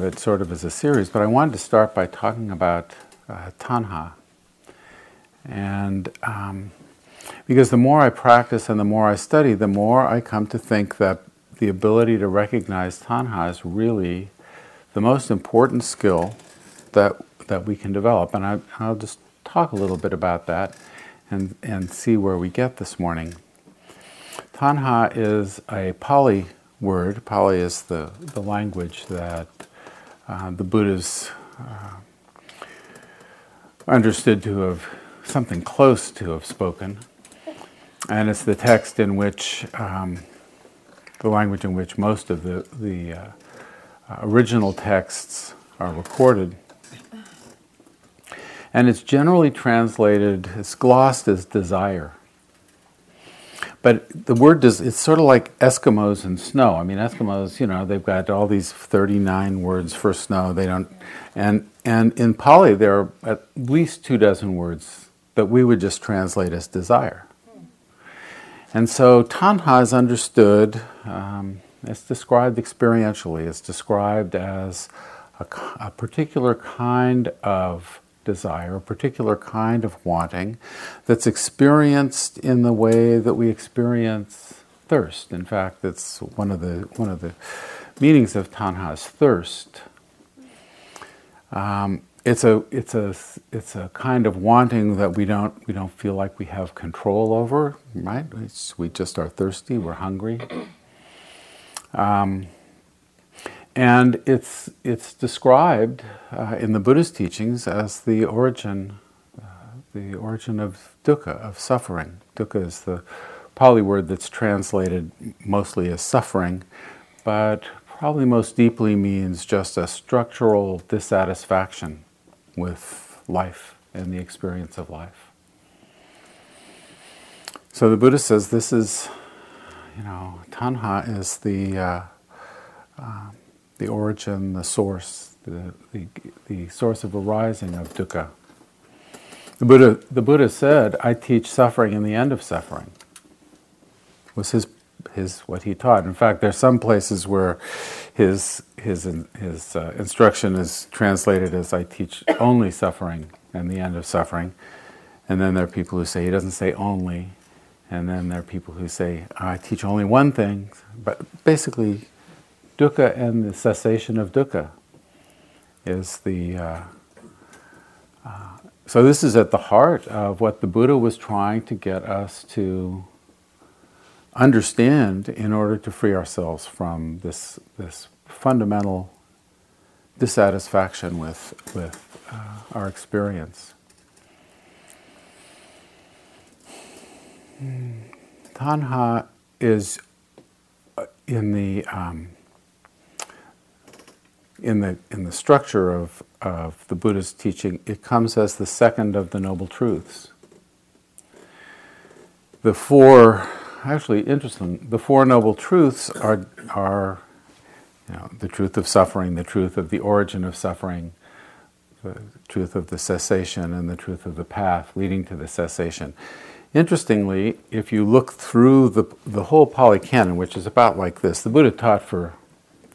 it sort of is a series, but I wanted to start by talking about uh, tanha. And um, because the more I practice and the more I study, the more I come to think that the ability to recognize tanha is really the most important skill that, that we can develop. And I, I'll just talk a little bit about that and, and see where we get this morning. Tanha is a Pali word. Pali is the, the language that uh, the Buddha's uh, understood to have something close to have spoken. And it's the text in which, um, the language in which most of the, the uh, original texts are recorded. And it's generally translated, it's glossed as desire. But the word does, it's sort of like Eskimos and snow. I mean, Eskimos, you know, they've got all these 39 words for snow. They don't, and, and in Pali, there are at least two dozen words that we would just translate as desire. And so tanha is understood, um, it's described experientially, it's described as a, a particular kind of desire, a particular kind of wanting that's experienced in the way that we experience thirst. In fact, it's one of the one of the meanings of tanha is thirst. Um, it's a it's a it's a kind of wanting that we don't we don't feel like we have control over, right? It's, we just are thirsty, we're hungry. Um, and it's, it's described uh, in the Buddhist teachings as the origin, uh, the origin of dukkha, of suffering. Dukkha is the Pali word that's translated mostly as suffering, but probably most deeply means just a structural dissatisfaction with life and the experience of life. So the Buddha says this is, you know, tanha is the uh, uh, the origin, the source, the, the, the source of arising of dukkha. The Buddha, the Buddha said, I teach suffering and the end of suffering. Was his, his what he taught. In fact, there are some places where his, his, his uh, instruction is translated as I teach only suffering and the end of suffering. And then there are people who say he doesn't say only. And then there are people who say, I teach only one thing. But basically, dukkha and the cessation of dukkha is the. Uh, uh, so, this is at the heart of what the Buddha was trying to get us to understand in order to free ourselves from this, this fundamental dissatisfaction with, with uh, our experience. Tanha is uh, in the um, in the, in the structure of, of the Buddha's teaching, it comes as the second of the Noble Truths. The four, actually interesting, the four Noble Truths are, are you know, the truth of suffering, the truth of the origin of suffering, the truth of the cessation, and the truth of the path leading to the cessation. Interestingly, if you look through the, the whole Pali Canon, which is about like this, the Buddha taught for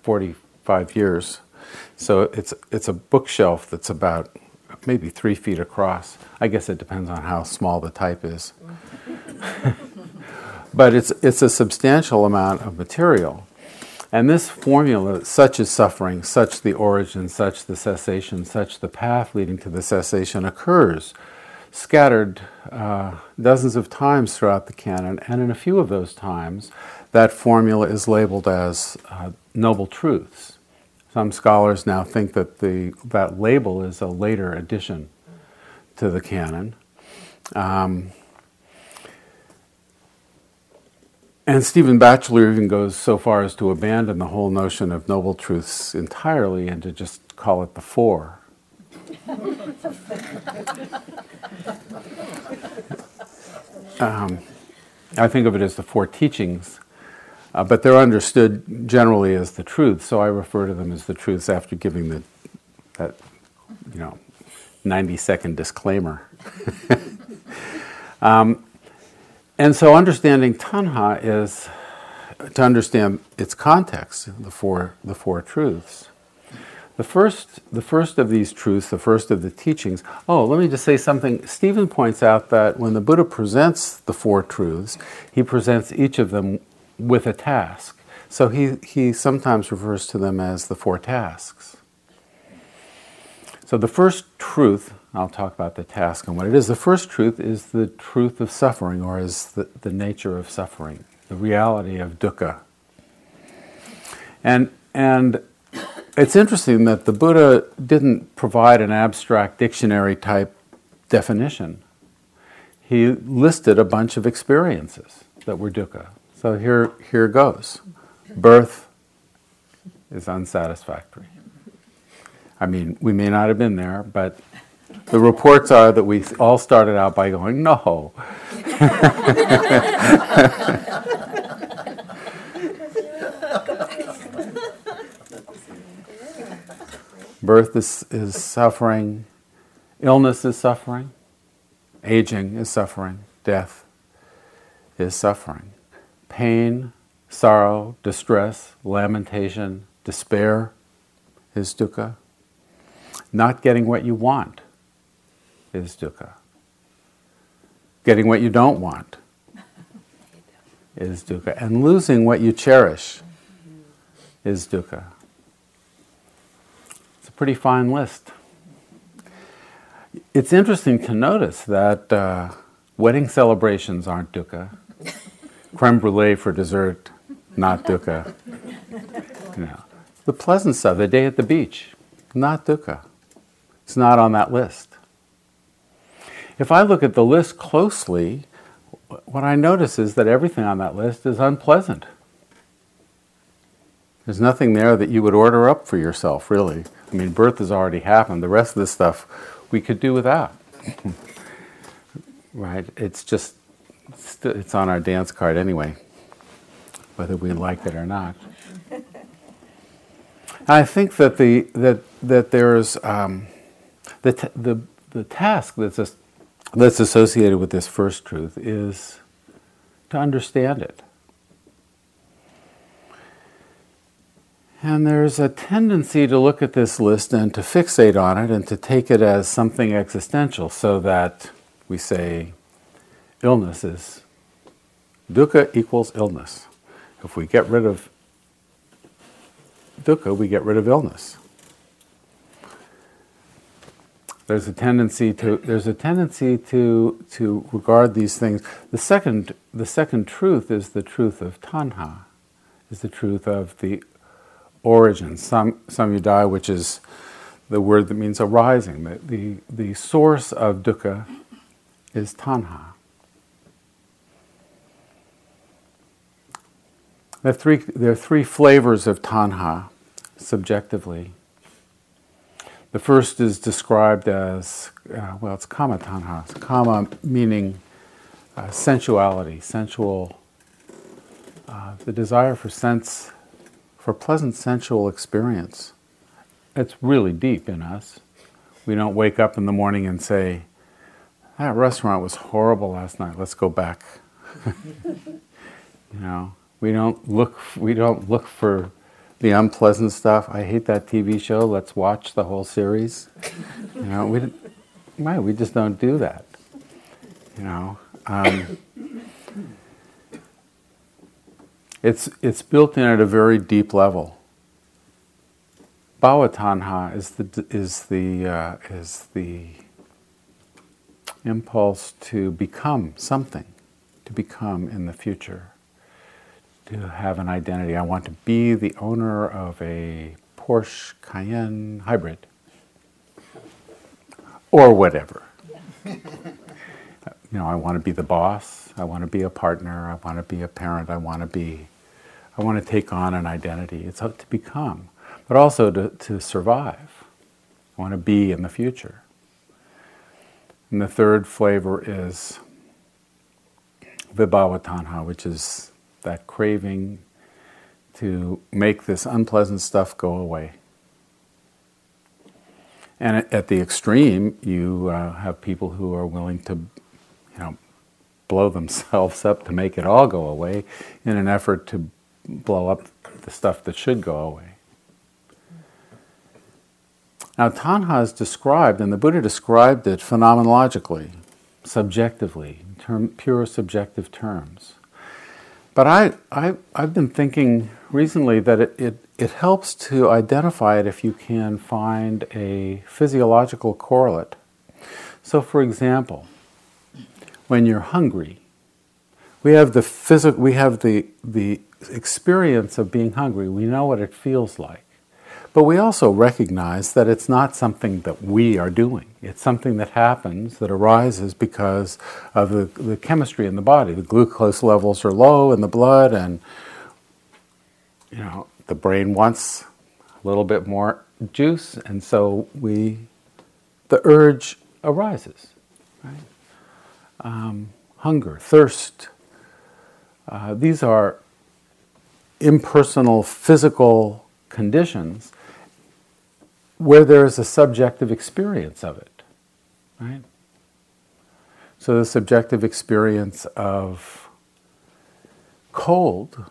45 years so it's, it's a bookshelf that's about maybe three feet across. I guess it depends on how small the type is. but it's, it's a substantial amount of material. And this formula, such is suffering, such the origin, such the cessation, such the path leading to the cessation, occurs scattered uh, dozens of times throughout the canon. And in a few of those times, that formula is labeled as uh, noble truths. Some scholars now think that the, that label is a later addition to the canon. Um, and Stephen Batchelor even goes so far as to abandon the whole notion of noble truths entirely and to just call it the four. um, I think of it as the four teachings uh, but they're understood generally as the truth, so I refer to them as the truths after giving the, that, you know, 90 second disclaimer. um, and so understanding tanha is to understand its context, the four, the four truths. The first, the first of these truths, the first of the teachings. Oh, let me just say something. Stephen points out that when the Buddha presents the four truths, he presents each of them with a task. So he, he sometimes refers to them as the four tasks. So the first truth, I'll talk about the task and what it is. The first truth is the truth of suffering, or is the, the nature of suffering, the reality of dukkha. And, and it's interesting that the Buddha didn't provide an abstract dictionary type definition. He listed a bunch of experiences that were dukkha. So here, here goes birth is unsatisfactory. I mean, we may not have been there, but the reports are that we all started out by going, no. Birth is, is suffering, illness is suffering, aging is suffering, death is suffering. Pain, sorrow, distress, lamentation, despair is dukkha. Not getting what you want is dukkha. Getting what you don't want is dukkha. And losing what you cherish is dukkha It's a pretty fine list. It's interesting to notice that uh, wedding celebrations aren't dukkha. Creme brulee for dessert, not dukkha. You know, the pleasant stuff, the day at the beach, not dukkha. It's not on that list. If I look at the list closely, what I notice is that everything on that list is unpleasant. There's nothing there that you would order up for yourself, really. I mean, birth has already happened. The rest of this stuff we could do without. right? It's just, it's on our dance card anyway, whether we like it or not. I think that the that that there's um, the, t- the the task that's that's associated with this first truth is to understand it. And there's a tendency to look at this list and to fixate on it and to take it as something existential so that we say illness is dukkha equals illness. If we get rid of dukkha, we get rid of illness. There's a tendency to there's a tendency to to regard these things. The second the second truth is the truth of tanha, is the truth of the origin, sam, samudaya, which is the word that means arising. The, the, the source of dukkha is tanha. There are, three, there are three flavors of tanha subjectively. The first is described as, uh, well, it's kama tanha. It's kama meaning uh, sensuality, sensual, uh, the desire for sense for pleasant sensual experience. It's really deep in us. We don't wake up in the morning and say, that restaurant was horrible last night. Let's go back. you know, we don't look we don't look for the unpleasant stuff. I hate that TV show. Let's watch the whole series. You know, we right, we just don't do that. You know, um, it's, it's built in at a very deep level. Bhavatanha is the, is the, uh, is the impulse to become something, to become in the future, to have an identity. I want to be the owner of a Porsche Cayenne hybrid, or whatever. you know, I want to be the boss. I want to be a partner. I want to be a parent. I want to be I want to take on an identity. It's up to become, but also to, to survive. I want to be in the future. And the third flavor is vibhavatanha, which is that craving to make this unpleasant stuff go away. And at the extreme, you uh, have people who are willing to, you know, blow themselves up to make it all go away in an effort to blow up the stuff that should go away. Now, tanha is described, and the Buddha described it phenomenologically, subjectively, in term, pure subjective terms. But I, I, I've been thinking recently that it, it, it helps to identify it if you can find a physiological correlate. So, for example, when you're hungry, we have the phys- we have the, the experience of being hungry. We know what it feels like. But we also recognize that it's not something that we are doing. It's something that happens, that arises because of the, the chemistry in the body. The glucose levels are low in the blood, and you know the brain wants a little bit more juice, and so we the urge arises. Right? Um, hunger, thirst. Uh, these are impersonal physical conditions where there is a subjective experience of it, right? So the subjective experience of cold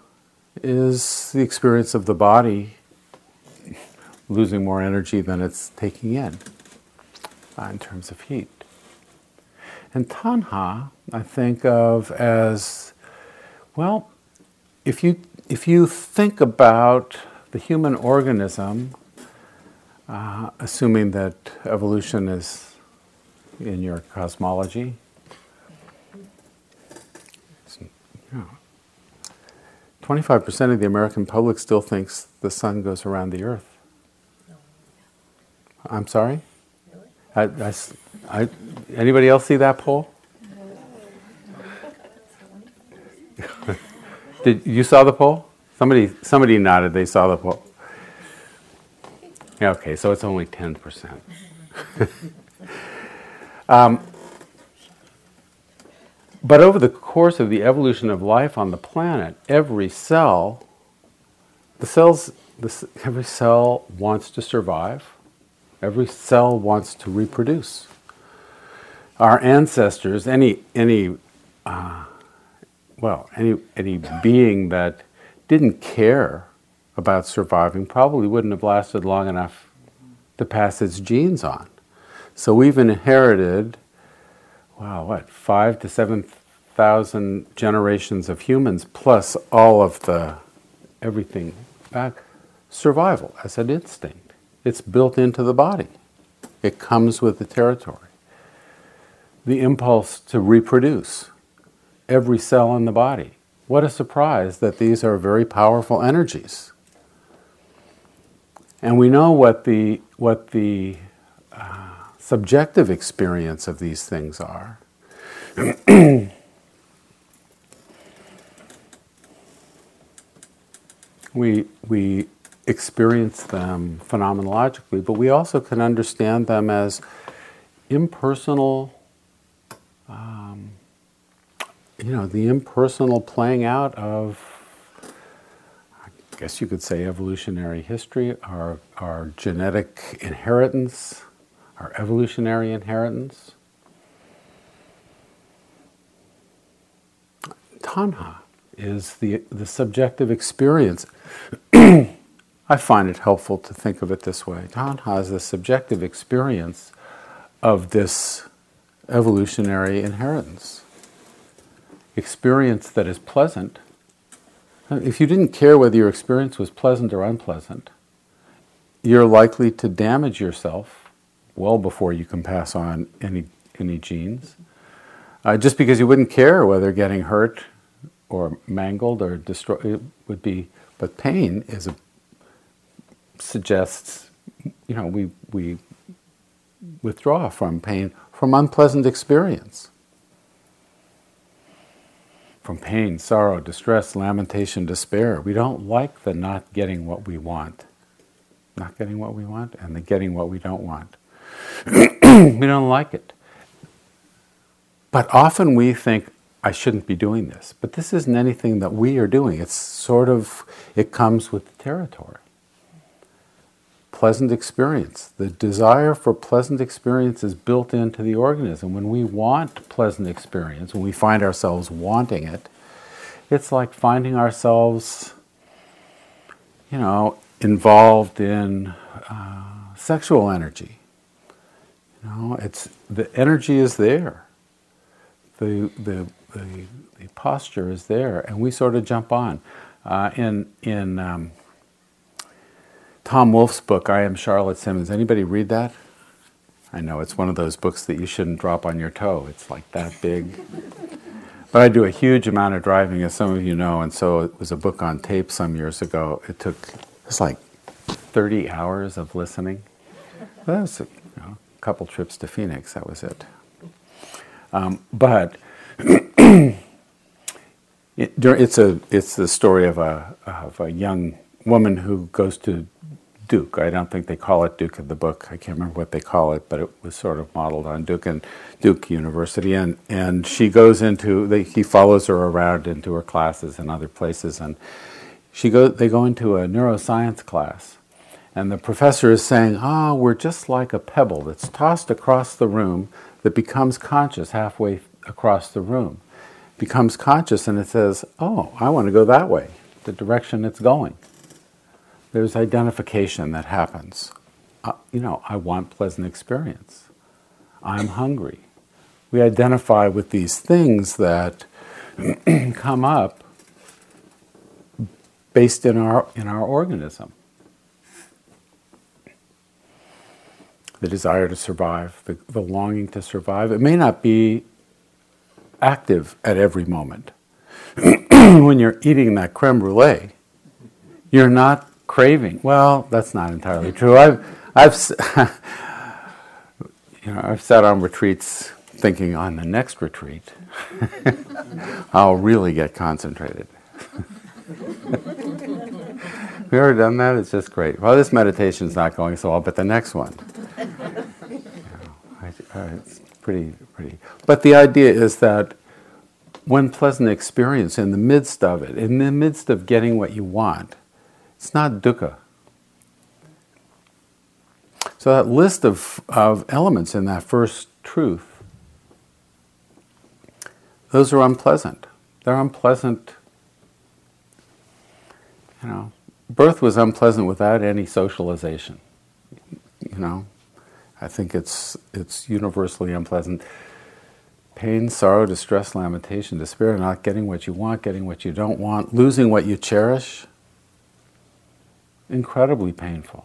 is the experience of the body losing more energy than it's taking in uh, in terms of heat. And tanha, I think of as well, if you if you think about the human organism uh, assuming that evolution is in your cosmology. You 25% of the American public still thinks the sun goes around the earth. I'm sorry? I, I, I, anybody else see that poll? Did you saw the poll? Somebody somebody nodded they saw the poll. Okay, so it's only 10%. um, but over the course of the evolution of life on the planet, every cell, the cells, the, every cell wants to survive. Every cell wants to reproduce. Our ancestors, any any, uh, well, any any being that didn't care about surviving probably wouldn't have lasted long enough to pass its genes on. So we've inherited, wow, what, five to seven thousand generations of humans plus all of the everything back. Survival as an instinct. It's built into the body. It comes with the territory. The impulse to reproduce. Every cell in the body. What a surprise that these are very powerful energies. And we know what the, what the uh, subjective experience of these things are. we, we experience them phenomenologically, but we also can understand them as impersonal, um, you know, the impersonal playing out of guess you could say evolutionary history, our, our genetic inheritance, our evolutionary inheritance. Tanha is the, the subjective experience. I find it helpful to think of it this way. Tanha is the subjective experience of this evolutionary inheritance. Experience that is pleasant if you didn't care whether your experience was pleasant or unpleasant, you're likely to damage yourself well before you can pass on any, any genes. Uh, just because you wouldn't care whether getting hurt or mangled or destroyed would be, but pain is a, suggests, you know, we, we withdraw from pain, from unpleasant experience from pain, sorrow, distress, lamentation, despair. We don't like the not getting what we want. Not getting what we want and the getting what we don't want. we don't like it. But often we think, I shouldn't be doing this. But this isn't anything that we are doing. It's sort of, it comes with the territory. Pleasant experience. The desire for pleasant experience is built into the organism. When we want pleasant experience, when we find ourselves wanting it, it's like finding ourselves, you know, involved in uh, sexual energy. You know, it's the energy is there. The, the, the, the posture is there, and we sort of jump on. Uh, in in um, Tom Wolfe's book, I Am Charlotte Simmons. Anybody read that? I know it's one of those books that you shouldn't drop on your toe. It's like that big. but I do a huge amount of driving, as some of you know, and so it was a book on tape some years ago. It took it's like 30 hours of listening. Well, that was a you know, couple trips to Phoenix. That was it. Um, but it, it's a it's the story of a of a young woman who goes to Duke. I don't think they call it Duke in the book. I can't remember what they call it, but it was sort of modeled on Duke and Duke University. And, and she goes into, they, he follows her around into her classes and other places. And she go, they go into a neuroscience class. And the professor is saying, Ah, oh, we're just like a pebble that's tossed across the room that becomes conscious halfway across the room. Becomes conscious and it says, Oh, I want to go that way, the direction it's going there's identification that happens. Uh, you know, I want pleasant experience. I'm hungry. We identify with these things that come up based in our in our organism. The desire to survive, the, the longing to survive. It may not be active at every moment. when you're eating that creme brulee, you're not craving. Well, that's not entirely true. I've, I've, you know, I've sat on retreats thinking on the next retreat, I'll really get concentrated. Have you ever done that? It's just great. Well, this meditation's not going so well, but the next one. I, it's pretty, pretty. But the idea is that one pleasant experience in the midst of it, in the midst of getting what you want, it's not dukkha. So that list of, of elements in that first truth, those are unpleasant. They're unpleasant. You know, birth was unpleasant without any socialization. You know, I think it's it's universally unpleasant. Pain, sorrow, distress, lamentation, despair, not getting what you want, getting what you don't want, losing what you cherish, incredibly painful.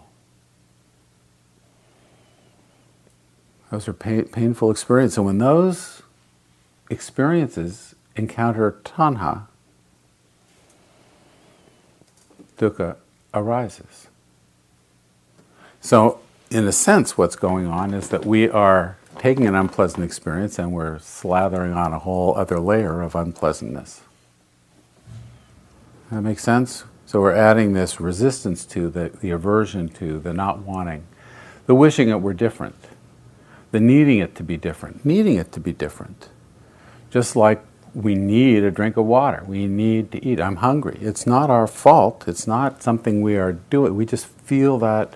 Those are pain, painful experiences. And when those experiences encounter tanha, dukkha arises. So, in a sense, what's going on is that we are taking an unpleasant experience and we're slathering on a whole other layer of unpleasantness. That makes sense? So we're adding this resistance to, the, the aversion to, the not wanting, the wishing it were different, the needing it to be different, needing it to be different. Just like we need a drink of water, we need to eat. I'm hungry. It's not our fault, it's not something we are doing. We just feel that.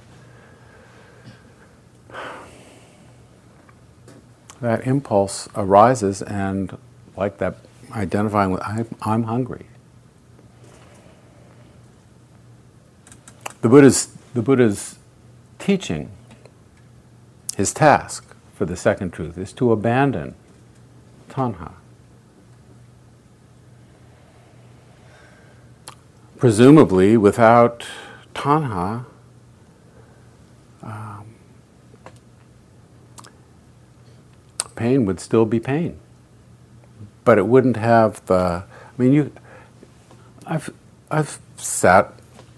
That impulse arises, and like that, identifying with, I'm, I'm hungry. The Buddha's, the Buddha's teaching, his task for the second truth, is to abandon tanha. Presumably, without tanha, um, pain would still be pain, but it wouldn't have the. I mean, you. I've I've sat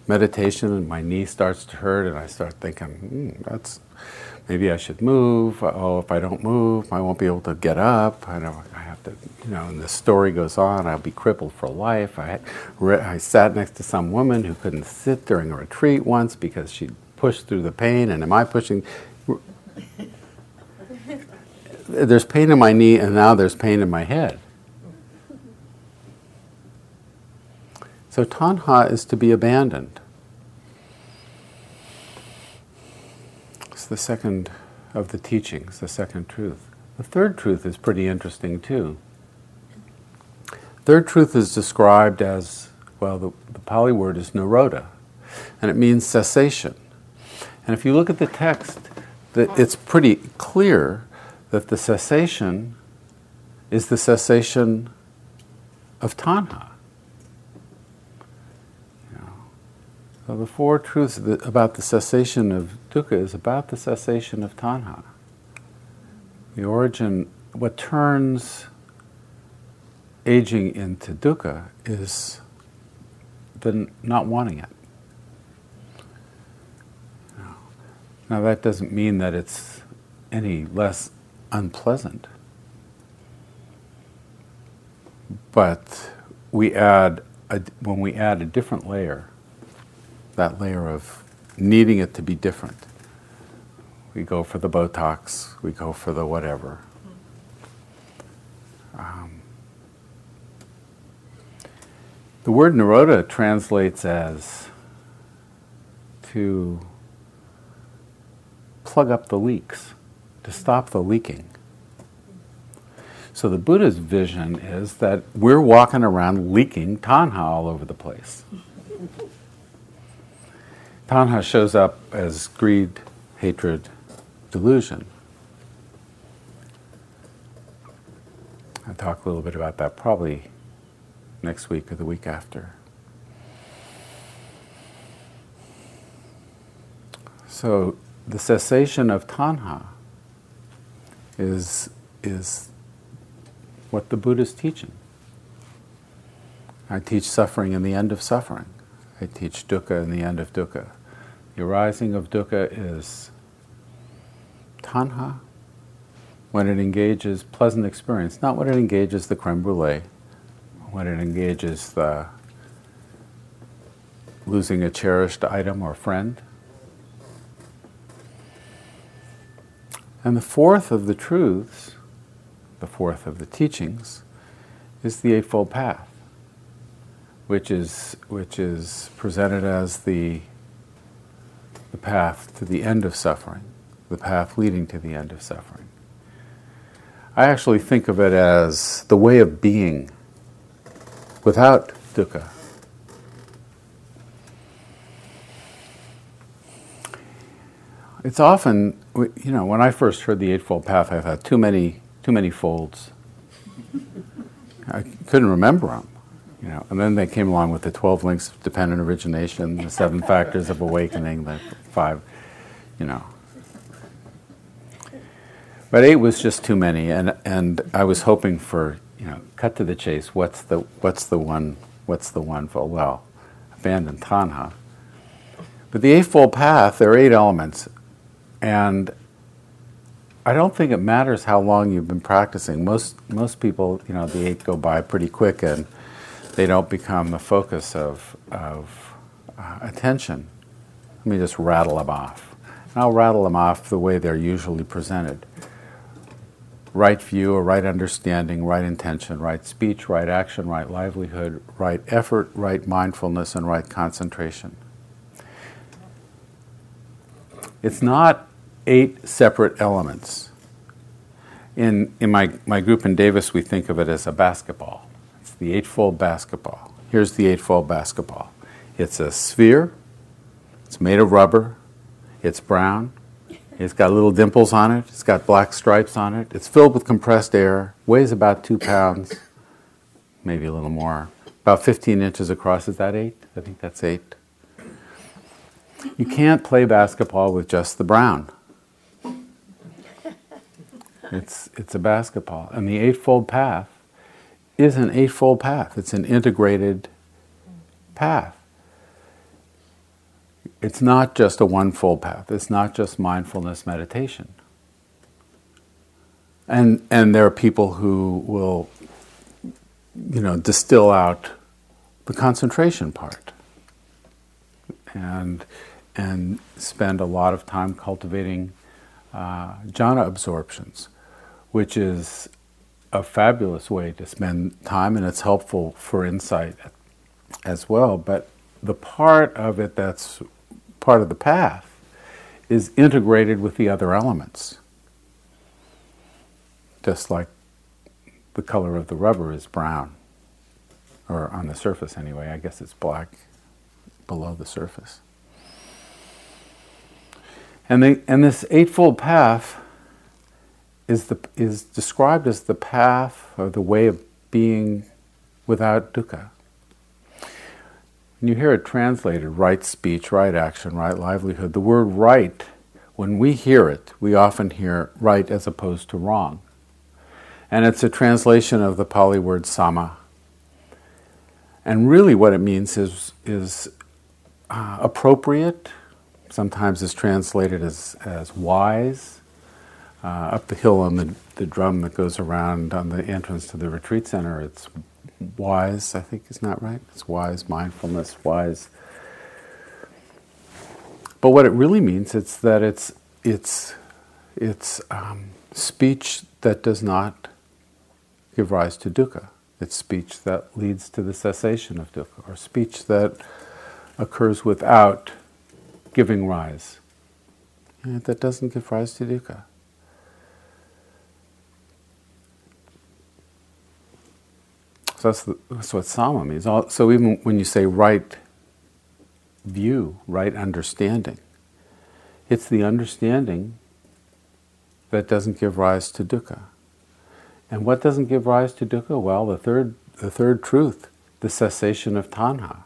meditation and my knee starts to hurt and I start thinking, hmm, that's maybe I should move. Oh, if I don't move, I won't be able to get up. I know I have to, you know. And the story goes on. I'll be crippled for life. I, I sat next to some woman who couldn't sit during a retreat once because she pushed through the pain. And am I pushing? there's pain in my knee, and now there's pain in my head. So tanha is to be abandoned. It's the second of the teachings, the second truth. The third truth is pretty interesting too. Third truth is described as well, the, the Pali word is nirodha, and it means cessation. And if you look at the text, it's pretty clear that the cessation is the cessation of tanha. So the four truths about the cessation of dukkha is about the cessation of tanha. The origin, what turns aging into dukkha is the not wanting it. Now that doesn't mean that it's any less unpleasant. But we add a, when we add a different layer, that layer of needing it to be different. We go for the Botox, we go for the whatever. Um, the word nirodha translates as to plug up the leaks, to stop the leaking. So the Buddha's vision is that we're walking around leaking tanha all over the place. Tanha shows up as greed, hatred, delusion. I'll talk a little bit about that probably next week or the week after. So the cessation of tanha is, is what the Buddha is teaching. I teach suffering and the end of suffering. I teach dukkha and the end of dukkha. The arising of dukkha is tanha. When it engages pleasant experience, not when it engages the creme brulee, when it engages the losing a cherished item or friend. And the fourth of the truths, the fourth of the teachings, is the Eightfold Path, which is, which is presented as the, the path to the end of suffering, the path leading to the end of suffering. I actually think of it as the way of being without dukkha. It's often, you know, when I first heard the Eightfold Path, I thought too many, too many folds. I couldn't remember them, you know. And then they came along with the twelve links of dependent origination, the seven factors of awakening, the five, you know. But eight was just too many, and and I was hoping for, you know, cut to the chase. What's the what's the one? What's the one for? Well, abandon tanha. But the Eightfold Path, there are eight elements. And I don't think it matters how long you've been practicing. Most most people, you know, the eight go by pretty quick, and they don't become the focus of of uh, attention. Let me just rattle them off. And I'll rattle them off the way they're usually presented. Right view or right understanding, right intention, right speech, right action, right livelihood, right effort, right mindfulness, and right concentration. It's not eight separate elements. In, in my, my group in Davis, we think of it as a basketball. The eightfold basketball. Here's the eightfold basketball it's a sphere, it's made of rubber, it's brown, it's got little dimples on it, it's got black stripes on it, it's filled with compressed air, weighs about two pounds, maybe a little more, about 15 inches across. Is that eight? I think that's eight. You can't play basketball with just the brown. It's, it's a basketball. And the Eightfold Path is an Eightfold Path, it's an integrated path. It's not just a one-fold path, it's not just mindfulness meditation. And, and there are people who will, you know, distill out the concentration part and, and spend a lot of time cultivating uh, jhana absorptions which is a fabulous way to spend time and it's helpful for insight as well. But the part of it that's part of the path is integrated with the other elements. Just like the color of the rubber is brown, or on the surface anyway, I guess it's black below the surface. And, they, and this Eightfold Path is, the, is described as the path or the way of being without dukkha. When you hear it translated, right speech, right action, right livelihood, the word right, when we hear it, we often hear right as opposed to wrong. And it's a translation of the Pali word samma. And really, what it means is, is uh, appropriate, sometimes it's translated as, as wise. Uh, up the hill on the, the drum that goes around on the entrance to the retreat center, it's wise, I think is not right. It's wise, mindfulness, wise. But what it really means is that it's it's it's um, speech that does not give rise to dukkha. It's speech that leads to the cessation of dukkha, or speech that occurs without giving rise. And that doesn't give rise to dukkha. So that's, that's what samma means. So even when you say right view, right understanding, it's the understanding that doesn't give rise to dukkha. And what doesn't give rise to dukkha? Well, the third, the third truth, the cessation of tanha,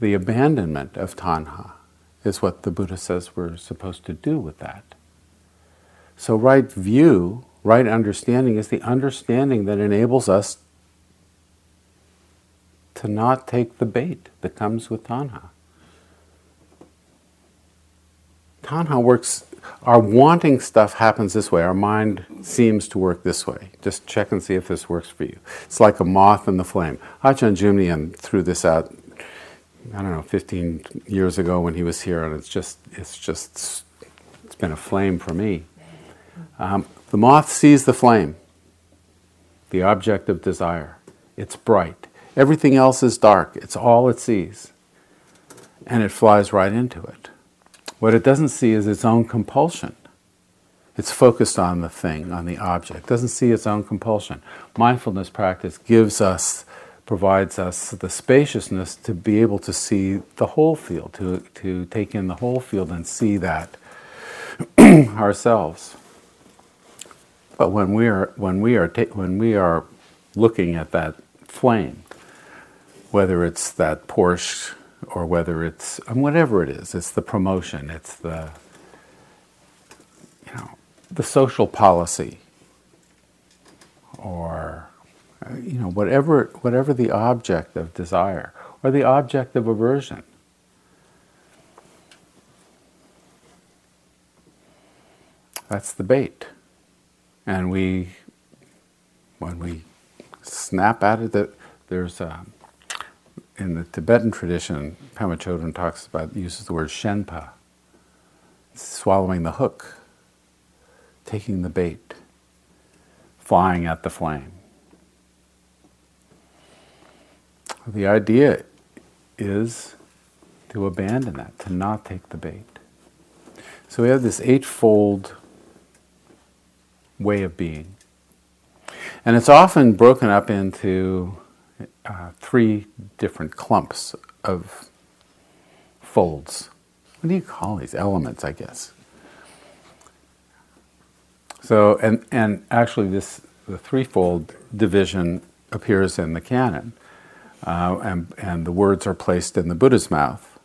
the abandonment of tanha is what the Buddha says we're supposed to do with that. So, right view Right understanding is the understanding that enables us to not take the bait that comes with tanha. Tanha works, our wanting stuff happens this way. Our mind seems to work this way. Just check and see if this works for you. It's like a moth in the flame. Ajahn Jumnien threw this out, I don't know, 15 years ago when he was here, and it's just, it's just, it's been a flame for me. Um, the moth sees the flame, the object of desire. It's bright. Everything else is dark. It's all it sees. And it flies right into it. What it doesn't see is its own compulsion. It's focused on the thing, on the object. It doesn't see its own compulsion. Mindfulness practice gives us, provides us the spaciousness to be able to see the whole field, to, to take in the whole field and see that ourselves. But when we are when we are when we are looking at that flame, whether it's that Porsche or whether it's whatever it is, it's the promotion, it's the you know the social policy, or you know whatever whatever the object of desire or the object of aversion. That's the bait. And we, when we snap at it, that there's a, in the Tibetan tradition, Pema Chodron talks about uses the word shenpa, swallowing the hook, taking the bait, flying at the flame. The idea is to abandon that, to not take the bait. So we have this eightfold way of being. And it's often broken up into uh, three different clumps of folds. What do you call these? Elements, I guess. So, and, and actually, this the threefold division appears in the canon, uh, and, and the words are placed in the Buddha's mouth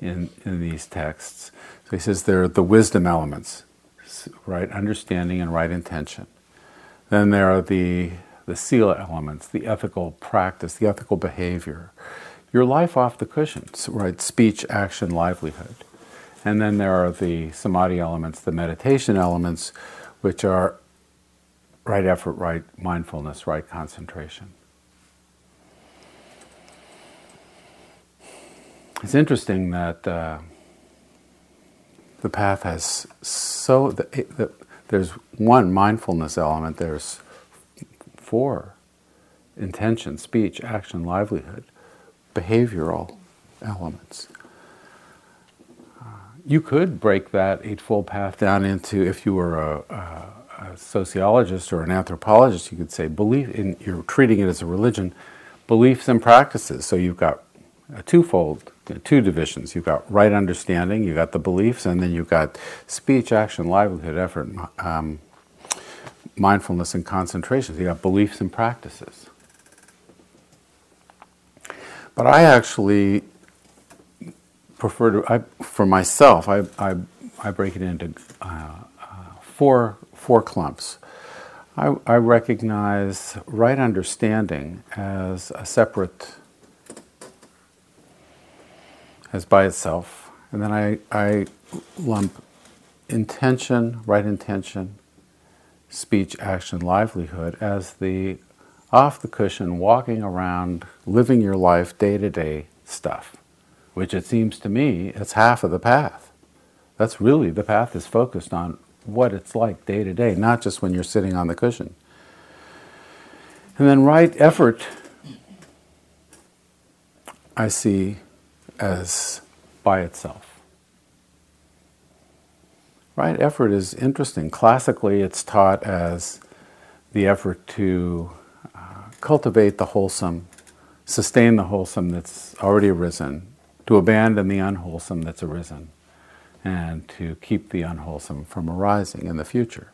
in, in these texts. So he says they're the wisdom elements right understanding and right intention. Then there are the, the sila elements, the ethical practice, the ethical behavior. Your life off the cushions, right? Speech, action, livelihood. And then there are the samadhi elements, the meditation elements, which are right effort, right mindfulness, right concentration. It's interesting that uh, the path has so the, the, there's one mindfulness element there's four. Intention speech action livelihood behavioral elements. Uh, you could break that eightfold path down into if you were a, a, a sociologist or an anthropologist you could say belief in you're treating it as a religion beliefs and practices. So you've got a twofold, two divisions. You've got right understanding, you've got the beliefs, and then you've got speech, action, livelihood, effort, um, mindfulness, and concentration. So you've got beliefs and practices. But I actually prefer to, I, for myself, I, I, I break it into uh, uh, four, four clumps. I, I recognize right understanding as a separate, as by itself. And then I, I lump intention, right intention, speech, action, livelihood as the off the cushion, walking around, living your life day to day stuff, which it seems to me it's half of the path. That's really the path is focused on what it's like day to day, not just when you're sitting on the cushion. And then right effort, I see as by itself. Right effort is interesting. Classically, it's taught as the effort to uh, cultivate the wholesome, sustain the wholesome that's already arisen, to abandon the unwholesome that's arisen and to keep the unwholesome from arising in the future.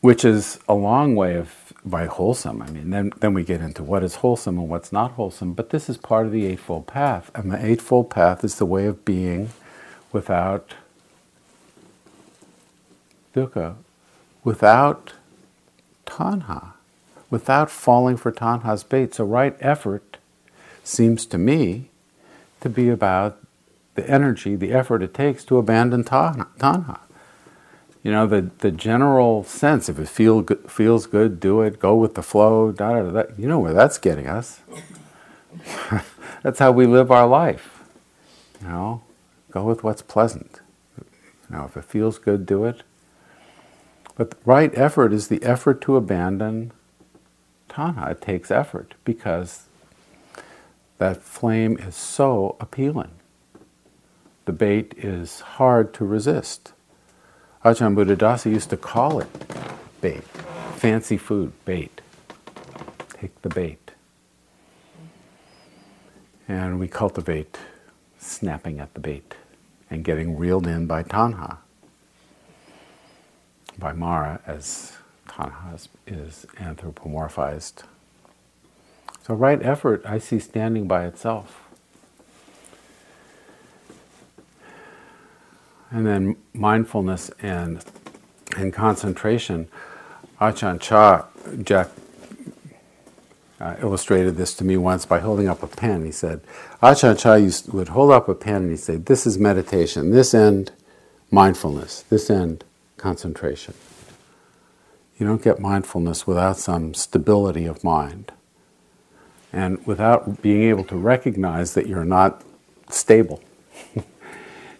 Which is a long way of by wholesome. I mean, then, then we get into what is wholesome and what's not wholesome, but this is part of the Eightfold Path. And the Eightfold Path is the way of being without dukkha, without tanha, without falling for tanha's bait. So, right effort seems to me to be about the energy, the effort it takes to abandon tanha. You know, the, the general sense, if it feel good, feels good, do it, go with the flow, da, da, da, you know where that's getting us. that's how we live our life. You know, go with what's pleasant. You know, if it feels good, do it. But right effort is the effort to abandon tanha. It takes effort because that flame is so appealing. The bait is hard to resist. Ajahn Buddhadasa used to call it bait, fancy food, bait. Take the bait. And we cultivate snapping at the bait and getting reeled in by tanha, by Mara, as tanha is anthropomorphized so, right effort I see standing by itself. And then mindfulness and, and concentration. Ajahn Chah, Jack uh, illustrated this to me once by holding up a pen. He said, Ajahn Chah used, would hold up a pen and he'd say, This is meditation, this end, mindfulness, this end, concentration. You don't get mindfulness without some stability of mind and without being able to recognize that you're not stable.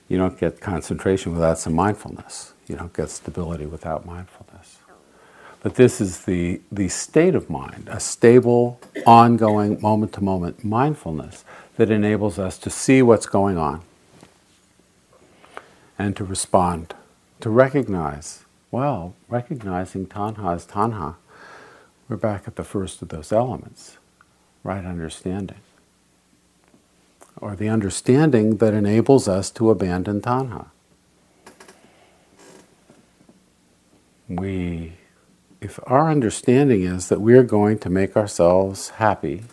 you don't get concentration without some mindfulness. You don't get stability without mindfulness. But this is the, the state of mind, a stable, ongoing, moment to moment mindfulness that enables us to see what's going on and to respond, to recognize. Well, recognizing tanha as tanha, we're back at the first of those elements right understanding, or the understanding that enables us to abandon tanha. We, if our understanding is that we are going to make ourselves happy,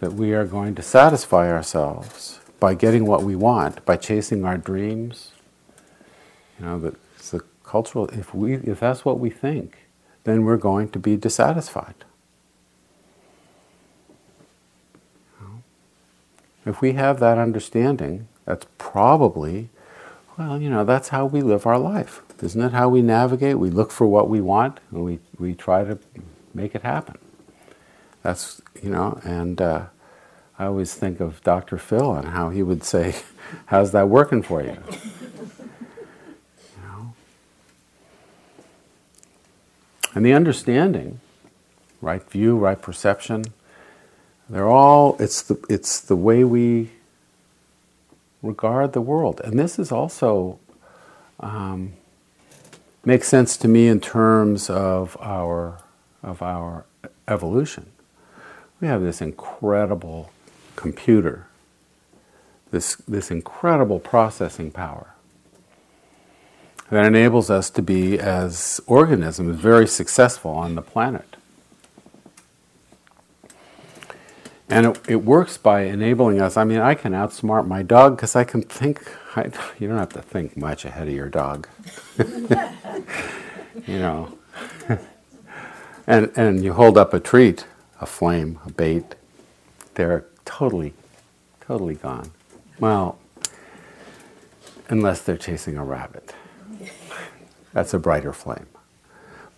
that we are going to satisfy ourselves by getting what we want, by chasing our dreams, you know, the cultural, if, we, if that's what we think, then we're going to be dissatisfied. If we have that understanding, that's probably, well, you know, that's how we live our life. Isn't it how we navigate? We look for what we want and we, we try to make it happen. That's, you know, and uh, I always think of Dr. Phil and how he would say, How's that working for you? you know? And the understanding, right view, right perception, they're all, it's the, it's the way we regard the world. And this is also, um, makes sense to me in terms of our, of our evolution. we have this incredible computer, this, this incredible processing power that enables us to be, as organisms, very successful on the planet. And it, it works by enabling us. I mean, I can outsmart my dog because I can think. I, you don't have to think much ahead of your dog. you know. and, and you hold up a treat, a flame, a bait, they're totally, totally gone. Well, unless they're chasing a rabbit. That's a brighter flame.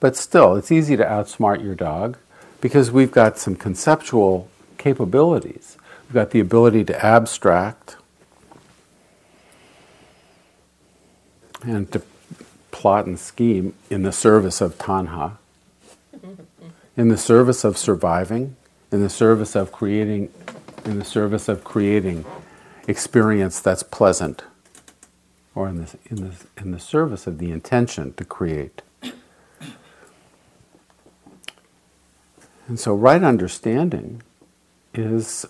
But still, it's easy to outsmart your dog because we've got some conceptual capabilities. We've got the ability to abstract and to plot and scheme in the service of tanha, in the service of surviving, in the service of creating, in the service of creating experience that's pleasant, or in the, in the, in the service of the intention to create. And so, right understanding is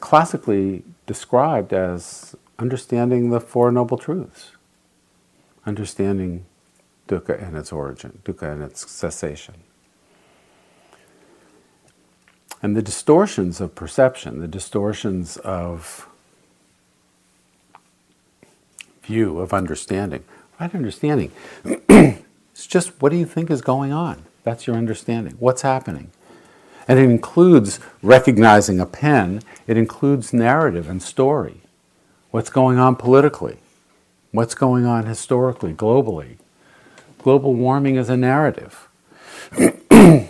classically described as understanding the Four Noble Truths, understanding dukkha and its origin, dukkha and its cessation. And the distortions of perception, the distortions of view, of understanding, right understanding, it's just what do you think is going on? That's your understanding. What's happening? And it includes recognizing a pen, it includes narrative and story. What's going on politically? What's going on historically, globally? Global warming is a narrative. right?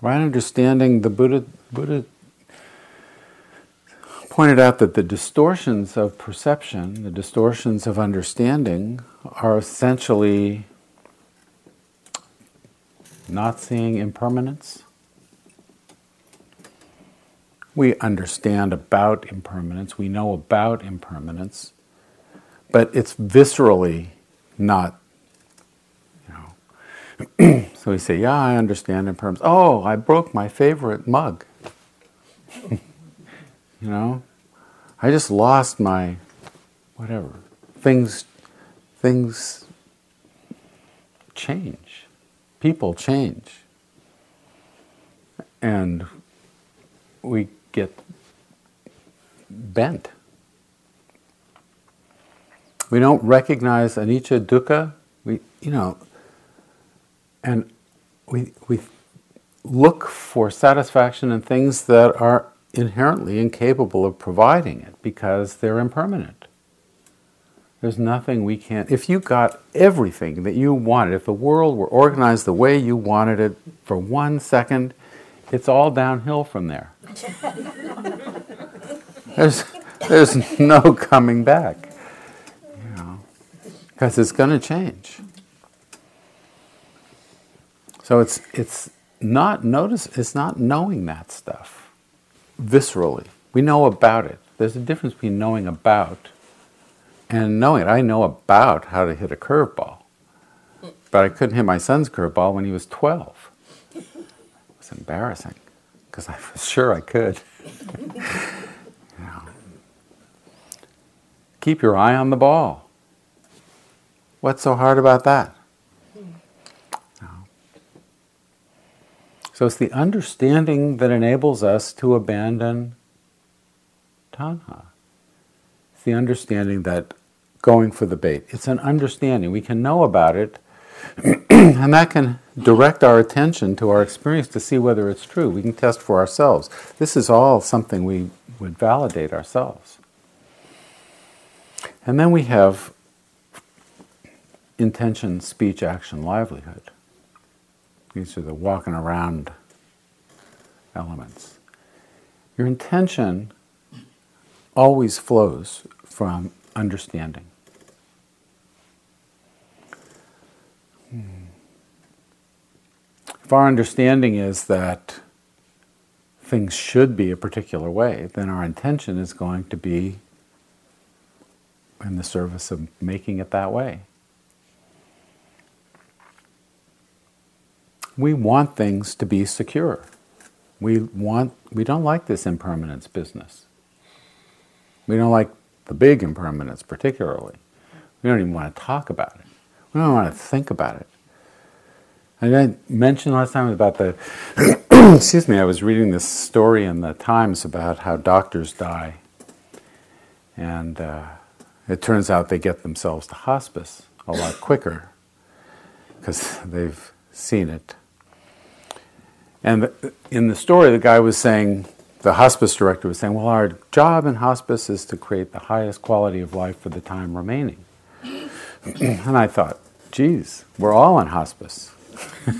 Right understanding the Buddha, Buddha pointed out that the distortions of perception, the distortions of understanding, are essentially not seeing impermanence. We understand about impermanence, we know about impermanence, but it's viscerally not, you know. so we say, Yeah, I understand impermanence. Oh, I broke my favorite mug. you know? I just lost my whatever. Things things change people change. And we get bent. We don't recognize anicca dukkha. We, you know, and we, we look for satisfaction in things that are inherently incapable of providing it because they're impermanent. There's nothing we can't. If you got everything that you wanted, if the world were organized the way you wanted it for one second, it's all downhill from there. there's, there's no coming back, you know, because it's going to change. So it's it's not notice. It's not knowing that stuff viscerally. We know about it. There's a difference between knowing about and knowing it, I know about how to hit a curveball, but I couldn't hit my son's curveball when he was 12. It was embarrassing because I was sure I could. you know. Keep your eye on the ball. What's so hard about that? So it's the understanding that enables us to abandon tanha It's the understanding that going for the bait. It's an understanding. We can know about it, and that can direct our attention to our experience to see whether it's true. We can test for ourselves. This is all something we would validate ourselves. And then we have intention, speech, action, livelihood. These are the walking around elements. Your intention always flows from understanding. Hmm. If our understanding is that things should be a particular way, then our intention is going to be in the service of making it that way. we want things to be secure. We want we don't like this impermanence business. We don't like the big impermanence particularly. We don't even want to talk about it. We don't want to think about it. And I mentioned last time about the excuse me, I was reading this story in the Times about how doctors die. And uh, it turns out they get themselves to hospice a lot quicker because they've seen it. And in the story, the guy was saying, the hospice director was saying, Well, our job in hospice is to create the highest quality of life for the time remaining. and I thought, geez, we're all in hospice.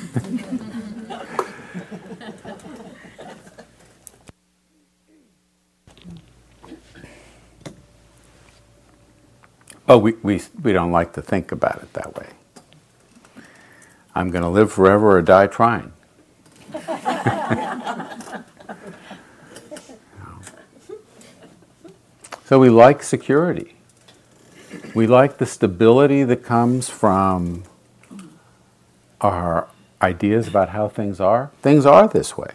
oh, we, we, we don't like to think about it that way. I'm going to live forever or die trying. so we like security. We like the stability that comes from our ideas about how things are. Things are this way.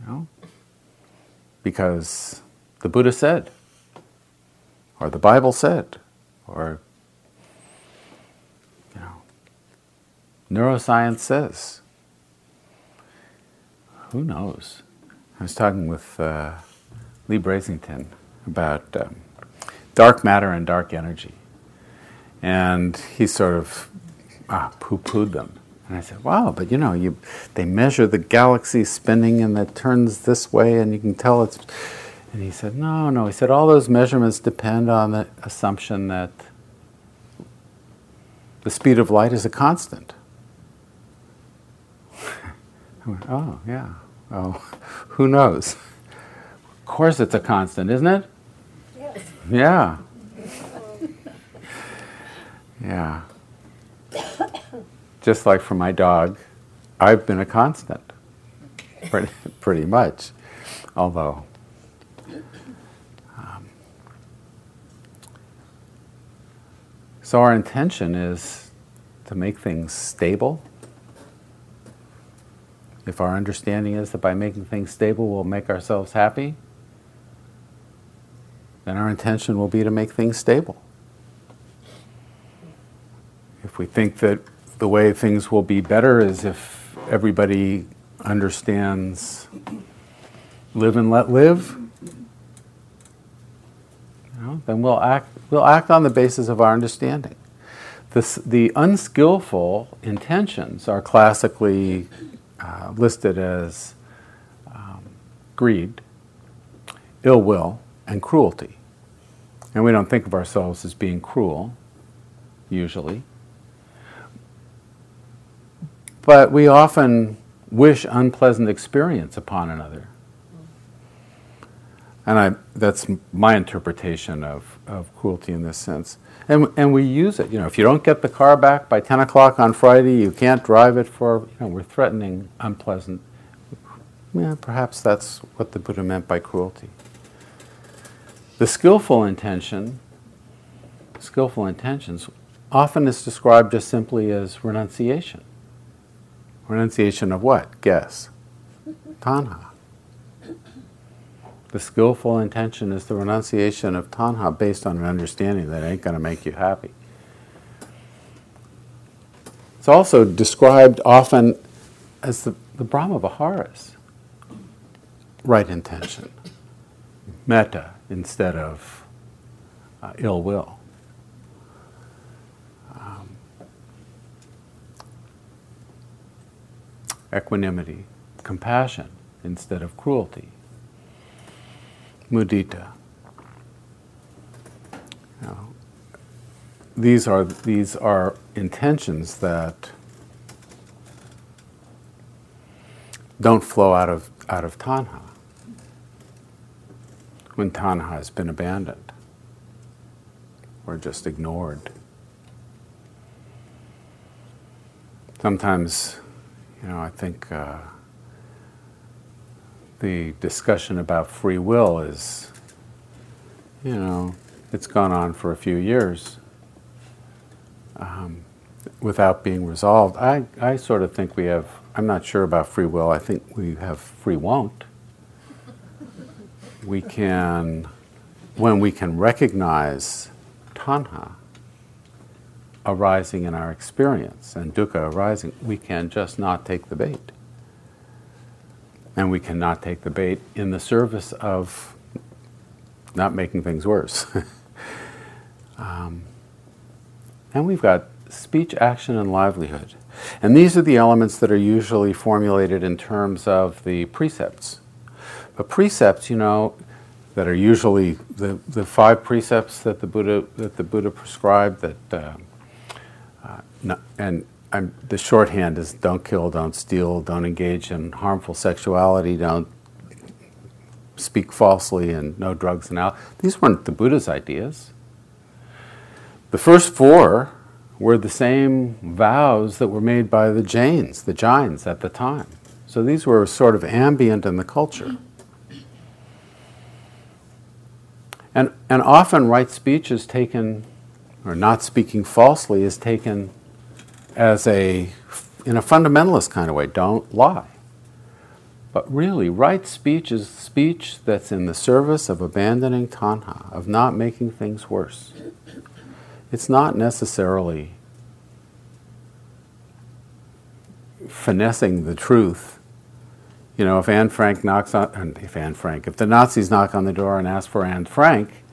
You know? Because the Buddha said, or the Bible said, or you know, neuroscience says. Who knows? I was talking with uh, Leigh Brasington about um, dark matter and dark energy, and he sort of ah, poo-pooed them. And I said, "Wow, but you know, you they measure the galaxy spinning and it turns this way, and you can tell it's." And he said, "No, no." He said, "All those measurements depend on the assumption that the speed of light is a constant." I went, "Oh, yeah. Oh, who knows? Of course, it's a constant, isn't it?" Yes. Yeah. Yeah just like for my dog, I've been a constant, pretty, pretty much. Although, um, so our intention is to make things stable. If our understanding is that by making things stable we'll make ourselves happy, then our intention will be to make things stable. If we think that the way things will be better is if everybody understands live and let live. You know, then we'll act, we'll act on the basis of our understanding. The unskillful intentions are classically uh, listed as um, greed, ill will, and cruelty. And we don't think of ourselves as being cruel, usually. But we often wish unpleasant experience upon another. And I, that's my interpretation of, of cruelty in this sense. And, and we use it. You know, if you don't get the car back by 10 o'clock on Friday, you can't drive it for, you know, we're threatening unpleasant. Yeah, perhaps that's what the Buddha meant by cruelty. The skillful intention, skillful intentions, often is described just simply as renunciation. Renunciation of what? Guess. Tanha. The skillful intention is the renunciation of tanha based on an understanding that ain't going to make you happy. It's also described often as the, the Brahma Viharas. Right intention. Metta instead of uh, ill will. equanimity, compassion instead of cruelty, mudita. Now, these are these are intentions that don't flow out of out of tanha when tanha has been abandoned or just ignored. Sometimes you know, I think uh, the discussion about free will is, you know, it's gone on for a few years. Um, without being resolved. I, I sort of think we have, I'm not sure about free will, I think we have free won't. We can, when we can recognize tanha arising in our experience and dukkha arising, we can just not take the bait. And we cannot take the bait in the service of not making things worse. um, and we've got speech, action, and livelihood. And these are the elements that are usually formulated in terms of the precepts. Precepts, you know, that are usually the, the five precepts that the Buddha that the Buddha prescribed that uh, uh, and I'm, the shorthand is don't kill, don't steal, don't engage in harmful sexuality, don't speak falsely, and no drugs and alcohol. These weren't the Buddha's ideas. The first four were the same vows that were made by the Jains, the Jains at the time. So these were sort of ambient in the culture. And, and often right speech is taken, or not speaking falsely is taken as a, in a fundamentalist kind of way, don't lie. But really, right speech is speech that's in the service of abandoning tanha, of not making things worse. It's not necessarily finessing the truth. You know, if Anne Frank knocks on, if Anne Frank, if the Nazis knock on the door and ask for Anne Frank,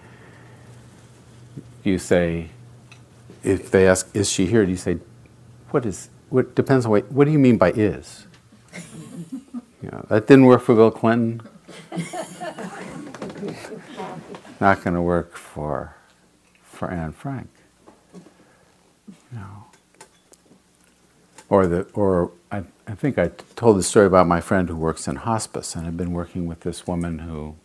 you say, if they ask, is she here? Do you say, what is, what depends on what, what do you mean by is? You know, that didn't work for Bill Clinton. Not going to work for, for Anne Frank. You know. Or, the, or I, think I told the story about my friend who works in hospice, and I've been working with this woman who,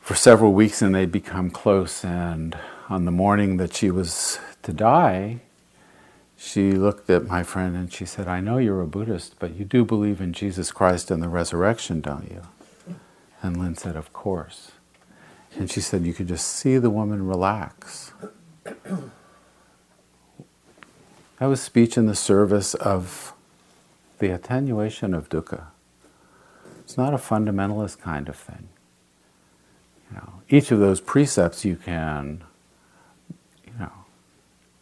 for several weeks, and they'd become close. And on the morning that she was to die, she looked at my friend and she said, I know you're a Buddhist, but you do believe in Jesus Christ and the resurrection, don't you? And Lynn said, Of course. And she said, You could just see the woman relax. That was speech in the service of the attenuation of dukkha. It's not a fundamentalist kind of thing. You know, each of those precepts you can, you know,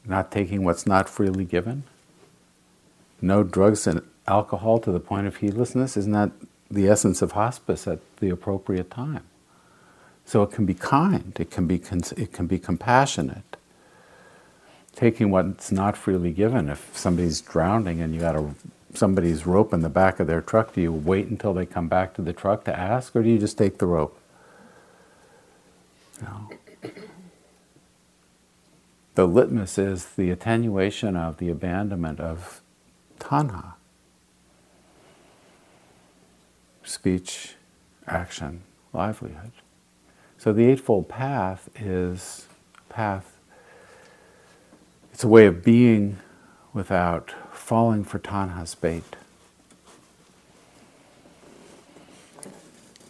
not taking what's not freely given, no drugs and alcohol to the point of heedlessness, isn't that the essence of hospice at the appropriate time? So it can be kind, it can be, it can be compassionate taking what's not freely given. If somebody's drowning and you got a somebody's rope in the back of their truck, do you wait until they come back to the truck to ask, or do you just take the rope? No. The litmus is the attenuation of the abandonment of tanha. Speech, action, livelihood. So the Eightfold Path is a path it's a way of being without falling for tanha's bait.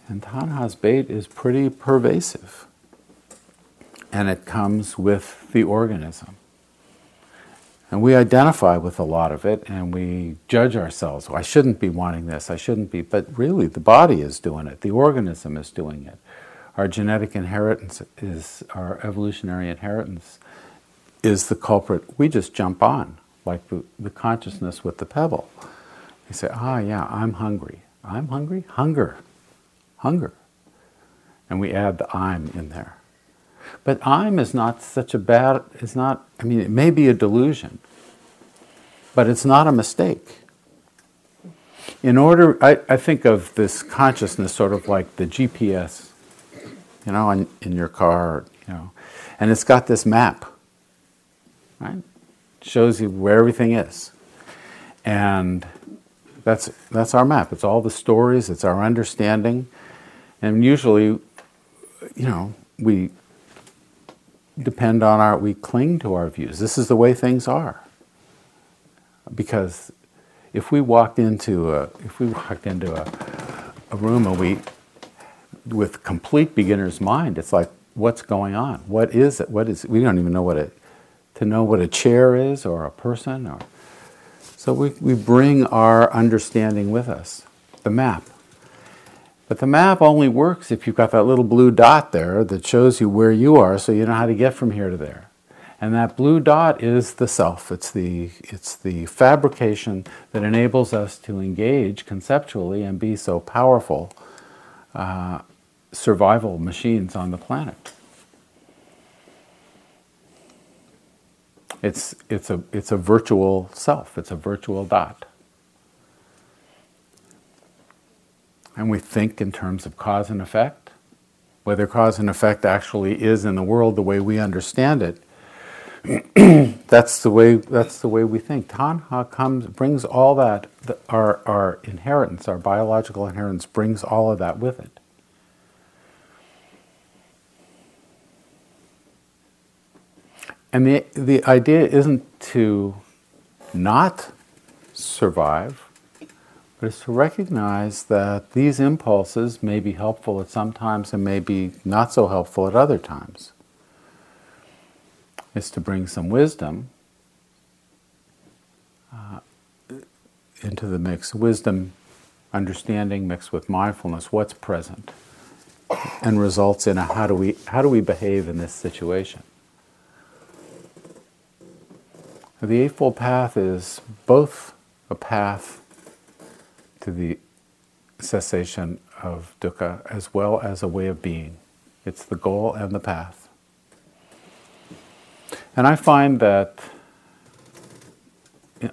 And tanha's bait is pretty pervasive. And it comes with the organism. And we identify with a lot of it and we judge ourselves. Oh, I shouldn't be wanting this, I shouldn't be. But really, the body is doing it, the organism is doing it. Our genetic inheritance is our evolutionary inheritance is the culprit, we just jump on, like the, the consciousness with the pebble. You say, ah, yeah, I'm hungry. I'm hungry? Hunger. Hunger. And we add the I'm in there. But I'm is not such a bad, it's not, I mean, it may be a delusion, but it's not a mistake. In order, I, I think of this consciousness sort of like the GPS, you know, in, in your car, you know, and it's got this map Right? Shows you where everything is. And that's, that's our map. It's all the stories, it's our understanding. And usually, you know, we depend on our, we cling to our views. This is the way things are. Because if we walked into a, if we walked into a, a room and we, with complete beginner's mind, it's like, what's going on? What is it? What is, we don't even know what it, to know what a chair is or a person or so we, we bring our understanding with us, the map. But the map only works if you've got that little blue dot there that shows you where you are so you know how to get from here to there. And that blue dot is the self. It's the, it's the fabrication that enables us to engage conceptually and be so powerful uh, survival machines on the planet. It's, it's, a, it's a virtual self, it's a virtual dot. And we think in terms of cause and effect. Whether cause and effect actually is in the world the way we understand it that's the way that's the way we think. Tanha comes brings all that our our inheritance, our biological inheritance brings all of that with it. And the the idea isn't to not survive, but it's to recognize that these impulses may be helpful at some times and may be not so helpful at other times is to bring some wisdom uh, into the mix. Wisdom, understanding mixed with mindfulness, what's present, and results in a how do we how do we behave in this situation. The Eightfold Path is both a path to the cessation of dukkha as well as a way of being. It's the goal and the path. And I find that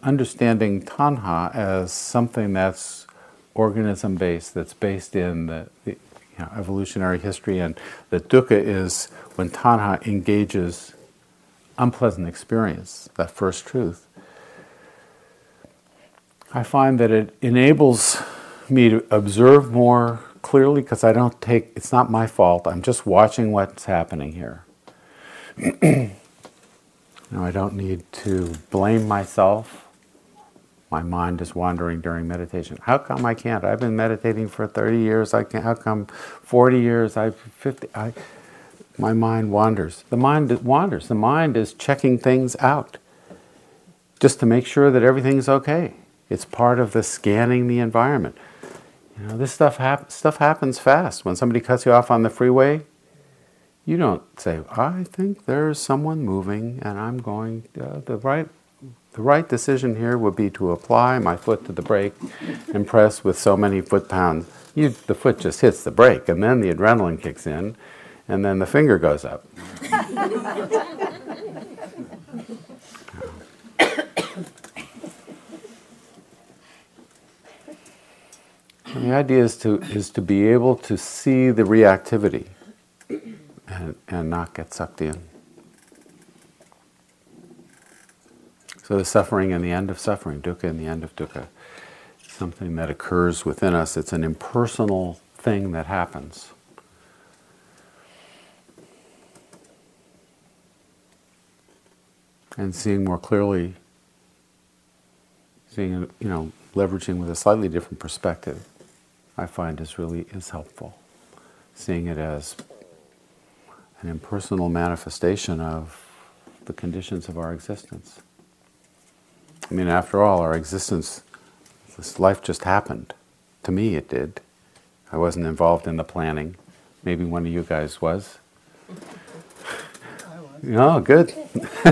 understanding tanha as something that's organism based, that's based in the, the you know, evolutionary history, and that dukkha is when tanha engages unpleasant experience, that first truth. I find that it enables me to observe more clearly because I don't take, it's not my fault, I'm just watching what's happening here. Now, I don't need to blame myself. My mind is wandering during meditation. How come I can't? I've been meditating for 30 years. I can not how come 40 years? I've 50. I, my mind wanders. The mind wanders. The mind is checking things out just to make sure that everything's okay. It's part of the scanning the environment. You know, this stuff, hap- stuff happens fast. When somebody cuts you off on the freeway, you don't say, "I think there's someone moving, and I'm going." Uh, the right, the right decision here would be to apply my foot to the brake and press with so many foot pounds. You, the foot just hits the brake, and then the adrenaline kicks in, and then the finger goes up. And the idea is to, is to be able to see the reactivity and, and not get sucked in. So the suffering and the end of suffering, dukkha and the end of dukkha, something that occurs within us. It's an impersonal thing that happens. And seeing more clearly, seeing, you know, leveraging with a slightly different perspective, I find is really is helpful. Seeing it as an impersonal manifestation of the conditions of our existence. I mean, after all, our existence, this life just happened. To me, it did. I wasn't involved in the planning. Maybe one of you guys was. Oh, good.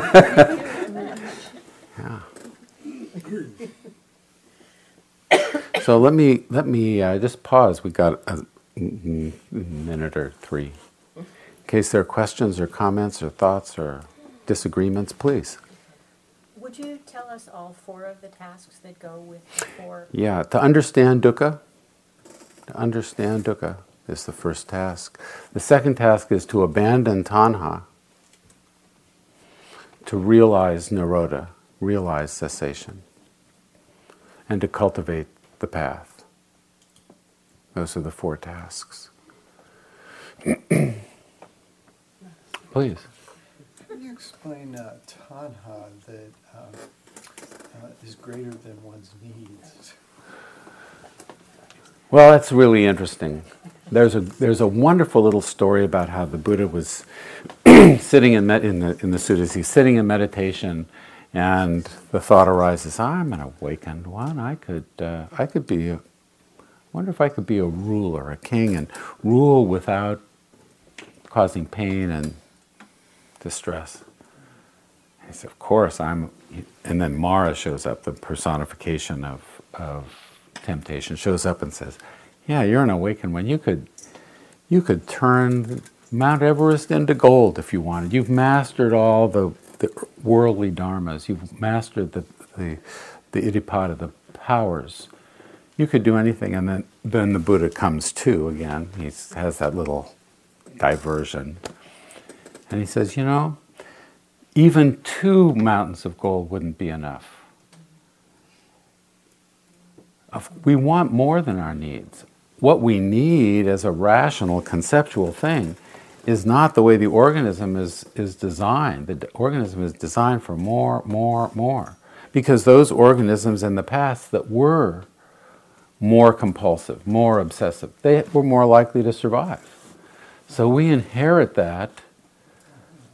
yeah. So let me let me uh, just pause. We got a minute or three. In case there are questions or comments or thoughts or disagreements, please. Would you tell us all four of the tasks that go with the four? Yeah, to understand dukkha, to understand dukkha is the first task. The second task is to abandon tanha, to realize nirodha, realize cessation, and to cultivate the path. Those are the four tasks. Please. Can you explain uh, tanha that um, uh, is greater than one's needs? Well, that's really interesting. There's a there's a wonderful little story about how the Buddha was sitting in med- in the in the suttas. He's sitting in meditation, and the thought arises: I'm an awakened one. I could uh, I could be. A, wonder if I could be a ruler, a king, and rule without causing pain and distress. He said, Of course, I'm. And then Mara shows up, the personification of, of temptation, shows up and says, Yeah, you're an awakened one. You could, you could turn Mount Everest into gold if you wanted. You've mastered all the, the worldly dharmas, you've mastered the, the, the iddhipada, the powers. You could do anything. And then, then the Buddha comes too again. He has that little diversion. And he says, You know, even two mountains of gold wouldn't be enough. We want more than our needs. What we need as a rational, conceptual thing is not the way the organism is, is designed. The organism is designed for more, more, more. Because those organisms in the past that were more compulsive, more obsessive, they were more likely to survive. So we inherit that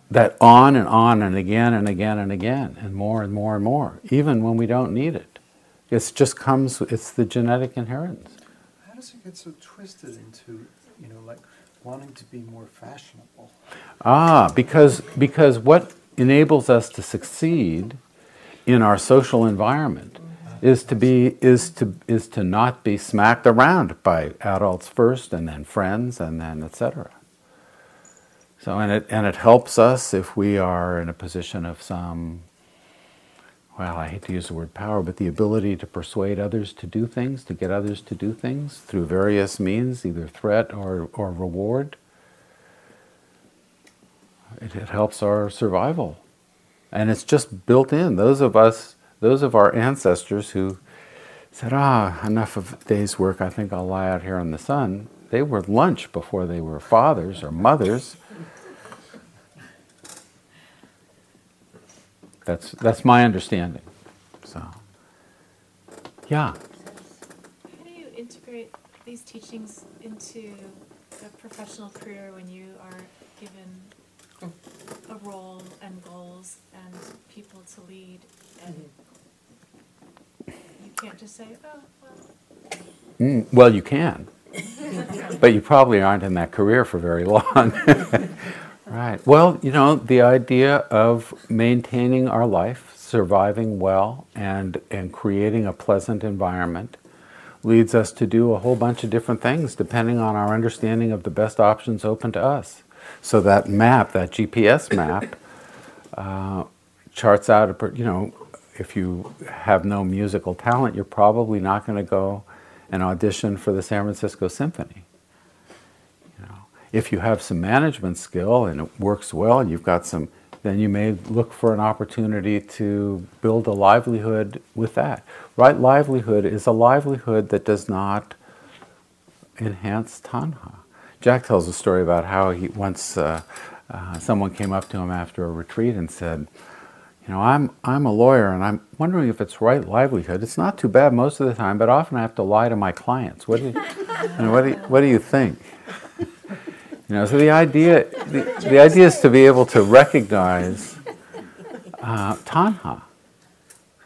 that on and on and again and again and again and more and more and more, even when we don't need it. It just comes, it's the genetic inheritance. How does it get so twisted into, you know, like wanting to be more fashionable? Ah, because, because what enables us to succeed in our social environment is to be is to is to not be smacked around by adults first and then friends and then etc. So, and it, and it helps us if we are in a position of some, well, I hate to use the word power, but the ability to persuade others to do things, to get others to do things through various means, either threat or, or reward. It, it helps our survival. And it's just built in. Those of us, those of our ancestors who said, ah, enough of day's work, I think I'll lie out here in the sun, they were lunch before they were fathers or mothers. That's that's my understanding. So, yeah. How do you integrate these teachings into a professional career when you are given a role and goals and people to lead, and you can't just say, "Oh, well." Mm, well, you can, but you probably aren't in that career for very long. Right. Well, you know, the idea of maintaining our life, surviving well, and, and creating a pleasant environment leads us to do a whole bunch of different things depending on our understanding of the best options open to us. So that map, that GPS map, uh, charts out, a, you know, if you have no musical talent, you're probably not going to go and audition for the San Francisco Symphony if you have some management skill and it works well and you've got some then you may look for an opportunity to build a livelihood with that. Right livelihood is a livelihood that does not enhance tanha. Jack tells a story about how he once uh, uh, someone came up to him after a retreat and said, "You know, I'm I'm a lawyer and I'm wondering if it's right livelihood. It's not too bad most of the time, but often I have to lie to my clients. What do you, what do you, what do you think?" You know, so the idea, the, the idea is to be able to recognize uh, tanha.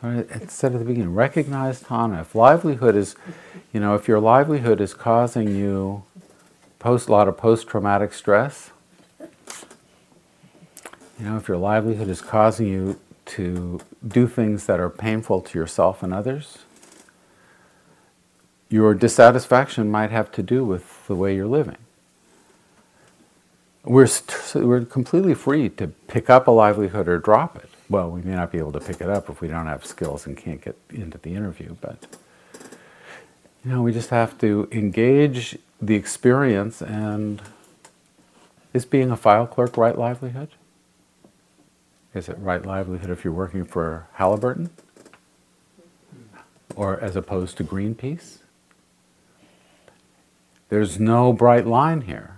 It said at the beginning, recognize tanha. If livelihood is, you know, if your livelihood is causing you post a lot of post-traumatic stress, you know, if your livelihood is causing you to do things that are painful to yourself and others, your dissatisfaction might have to do with the way you're living we're, we're completely free to pick up a livelihood or drop it. Well, we may not be able to pick it up if we don't have skills and can't get into the interview, but you know, we just have to engage the experience and is being a file clerk right livelihood? Is it right livelihood if you're working for Halliburton? Or as opposed to Greenpeace? There's no bright line here.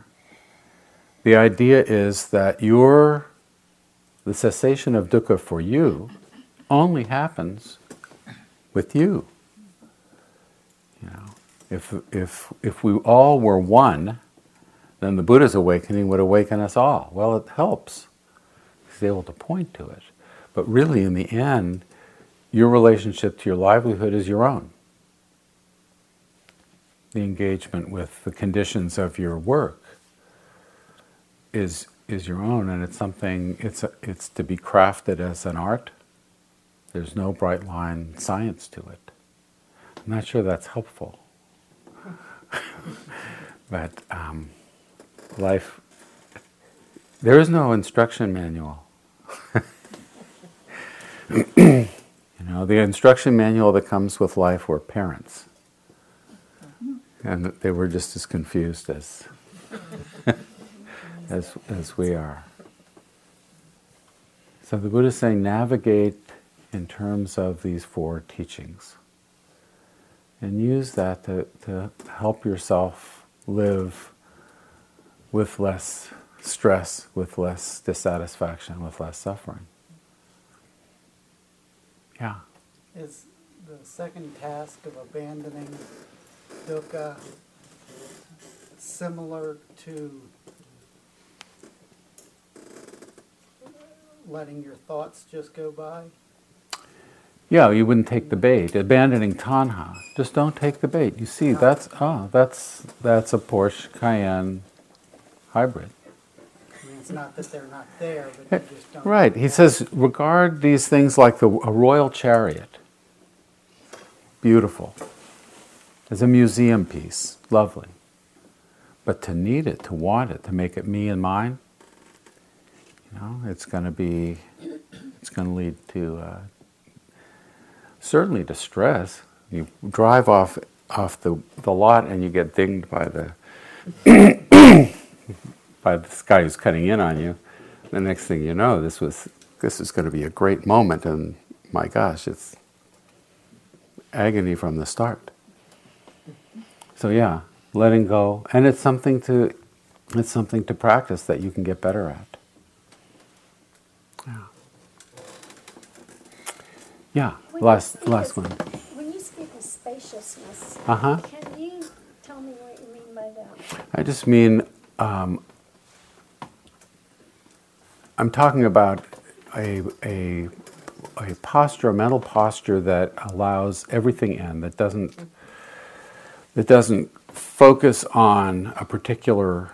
The idea is that your the cessation of dukkha for you only happens with you. You know, If, if, if we all were one, then the Buddha's awakening would awaken us all. Well, it helps. He's able to point to it. But really, in the end, your relationship to your livelihood is your own. The engagement with the conditions of your work is, is your own, and it's something, it's, it's to be crafted as an art. There's no bright line science to it. I'm not sure that's helpful. but um, life, there is no instruction manual. you know, the instruction manual that comes with life were parents. And they were just as confused as, as, as we are. So the Buddha is saying navigate in terms of these four teachings and use that to, to help yourself live with less stress, with less dissatisfaction, with less suffering. Yeah. Is the second task of abandoning dukkha similar to letting your thoughts just go by? Yeah, you wouldn't take the bait. Abandoning tanha, just don't take the bait. You see, that's oh, that's that's a Porsche Cayenne hybrid. I mean, it's not that they're not there, but eh, you just don't. Right. He says, regard these things like the, a royal chariot. Beautiful. As a museum piece. Lovely. But to need it, to want it, to make it me and mine, you know, it's going to be, it's going to lead to, uh, certainly to stress. You drive off, off the, the lot and you get dinged by the, by this guy who's cutting in on you. The next thing you know, this was this is going to be a great moment, and my gosh, it's agony from the start. So yeah, letting go, and it's something to it's something to practice that you can get better at. Yeah. When Last last of- one. When you speak of spaciousness, Uh huh. can you tell me what you mean by that? I just mean, um, I'm talking about a, a, a posture, a mental posture that allows everything in, that doesn't, that doesn't focus on a particular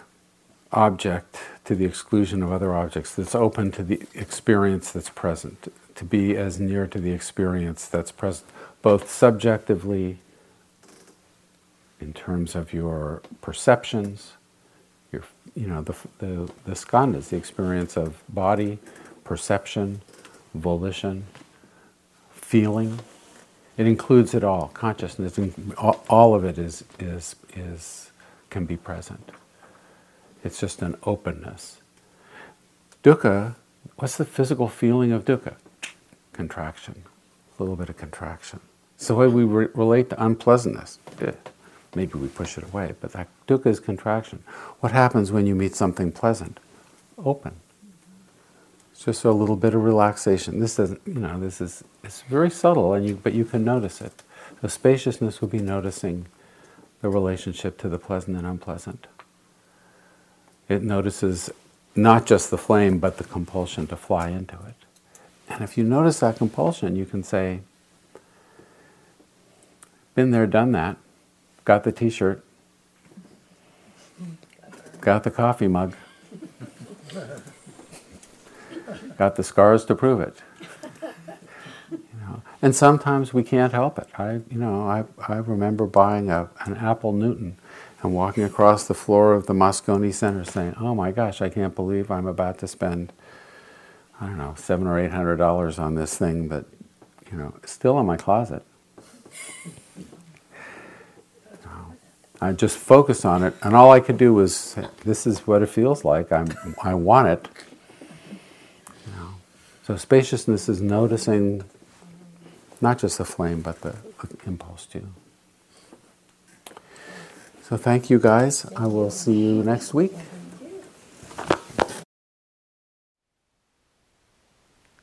object to the exclusion of other objects, that's open to the experience that's present, to be as near to the experience that's present, both subjectively in terms of your perceptions, your, you know, the, the, the skandhas, the experience of body, perception, volition, feeling. It includes it all. Consciousness, all of it is, is, is, can be present. It's just an openness. Dukkha, what's the physical feeling of dukkha? Contraction, a little bit of contraction. It's the way we re- relate to unpleasantness. Maybe we push it away, but that dukkha is contraction. What happens when you meet something pleasant? Open. It's just a little bit of relaxation. This doesn't, you know, this is it's very subtle, and you but you can notice it. The spaciousness would be noticing the relationship to the pleasant and unpleasant. It notices not just the flame, but the compulsion to fly into it. And if you notice that compulsion, you can say, been there, done that, got the t shirt, got the coffee mug, got the scars to prove it. You know, and sometimes we can't help it. I, you know, I, I remember buying a, an Apple Newton and walking across the floor of the Moscone Center saying, "Oh my gosh, I can't believe I'm about to spend, I don't know, seven or eight hundred dollars on this thing that, you know, still in my closet." I just focused on it, and all I could do was, "This is what it feels like. I'm, I want it." You know. So spaciousness is noticing not just the flame, but the impulse too. So thank you guys. I will see you next week.